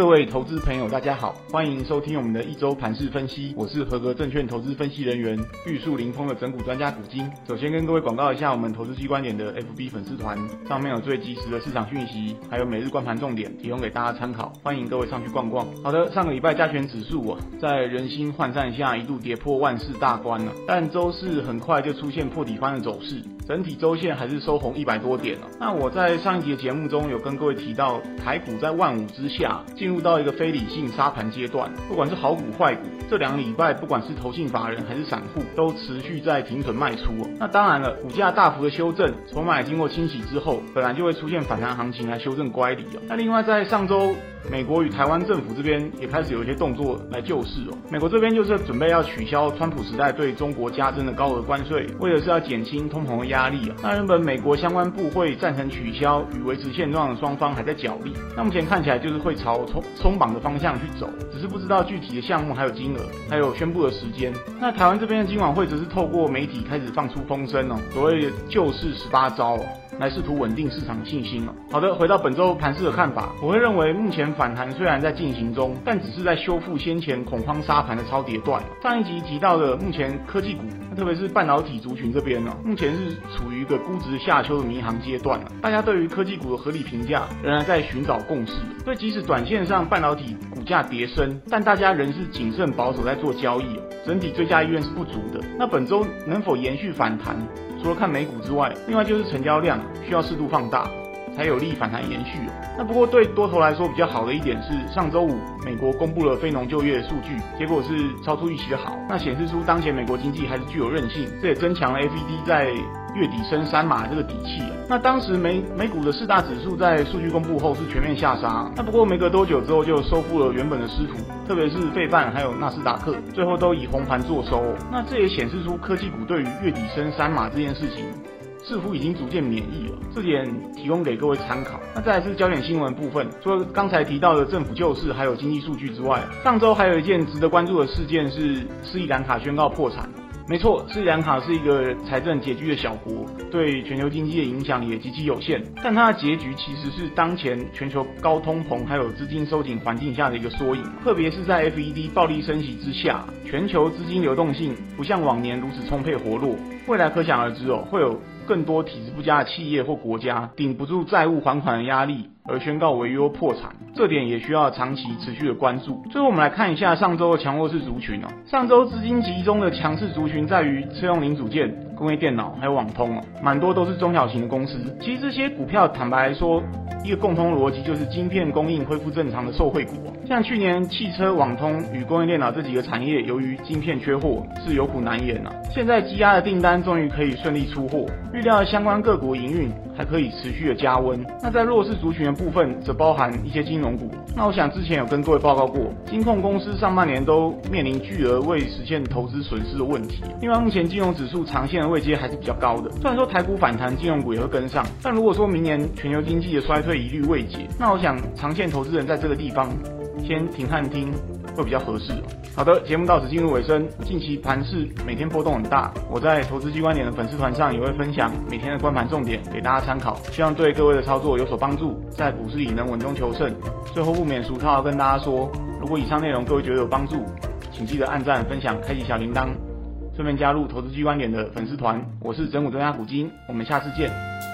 各位投资朋友，大家好，欢迎收听我们的一周盘市分析。我是合格证券投资分析人员，玉树临风的整股专家古今。首先跟各位广告一下，我们投资机关点的 FB 粉丝团上面有最及时的市场讯息，还有每日观盘重点，提供给大家参考。欢迎各位上去逛逛。好的，上个礼拜加权指数啊，在人心涣散下一度跌破万四大关了，但周四很快就出现破底翻的走势，整体周线还是收红一百多点了。那我在上一集的节目中有跟各位提到，台股在万五之下进入到一个非理性杀盘阶段，不管是好股坏股，这两个礼拜不管是投信法人还是散户，都持续在停损卖出哦。那当然了，股价大幅的修正，筹码经过清洗之后，本来就会出现反弹行情来修正乖离哦。那另外在上周，美国与台湾政府这边也开始有一些动作来救市哦。美国这边就是准备要取消川普时代对中国加征的高额关税，为的是要减轻通膨的压压力啊。那原本美国相关部会赞成取消与维持现状的双方还在角力，那目前看起来就是会朝松松绑的方向去走，只是不知道具体的项目还有金额，还有宣布的时间。那台湾这边的金管会则是透过媒体开始放出风声哦，所谓救市十八招哦。来试图稳定市场信心了。好的，回到本周盘势的看法，我会认为目前反弹虽然在进行中，但只是在修复先前恐慌杀盘的超跌段。上一集提到的，目前科技股，特别是半导体族群这边呢，目前是处于一个估值下修的迷航阶段了。大家对于科技股的合理评价仍然在寻找共识。所以即使短线上半导体股价跌升，但大家仍是谨慎保守在做交易，整体追加意愿是不足的。那本周能否延续反弹？除了看美股之外，另外就是成交量需要适度放大，才有利反弹延续。那不过对多头来说比较好的一点是，上周五美国公布了非农就业数据，结果是超出预期的好，那显示出当前美国经济还是具有韧性，这也增强了 FED 在月底升三码这个底气。那当时美美股的四大指数在数据公布后是全面下杀，那不过没隔多久之后就收复了原本的失土，特别是费半还有纳斯达克，最后都以红盘作收。那这也显示出科技股对于月底升三码这件事情。似乎已经逐渐免疫了，这点提供给各位参考。那再来是焦点新闻部分，除了刚才提到的政府救市还有经济数据之外，上周还有一件值得关注的事件是斯里兰卡宣告破产。没错，斯里兰卡是一个财政拮据的小国，对全球经济的影响也极其有限。但它的结局其实是当前全球高通膨还有资金收紧环境下的一个缩影，特别是在 FED 暴力升息之下，全球资金流动性不像往年如此充沛活络。未来可想而知哦，会有。更多体质不佳的企业或国家顶不住债务还款的压力，而宣告违约破产，这点也需要长期持续的关注。最后，我们来看一下上周的强弱势族群哦。上周资金集中的强势族群在于车用零组件、工业电脑还有网通哦，蛮多都是中小型的公司。其实这些股票，坦白来说，一个共通逻辑就是晶片供应恢复正常的受惠股。像去年汽车、网通与工业电脑这几个产业，由于晶片缺货，是有苦难言啊。现在积压的订单终于可以顺利出货，预料相关个股营运还可以持续的加温。那在弱势族群的部分，则包含一些金融股。那我想之前有跟各位报告过，金控公司上半年都面临巨额未实现投资损失的问题。另外，目前金融指数长线的位阶还是比较高的。虽然说台股反弹，金融股也会跟上，但如果说明年全球经济的衰退疑虑未解，那我想长线投资人在这个地方先停看听会比较合适。好的，节目到此进入尾声。近期盘势每天波动很大，我在投资机关点的粉丝团上也会分享每天的观盘重点给大家参考，希望对各位的操作有所帮助，在股市里能稳中求胜。最后不免俗套跟大家说，如果以上内容各位觉得有帮助，请记得按赞、分享、开启小铃铛，顺便加入投资机关点的粉丝团。我是整股专家古今，我们下次见。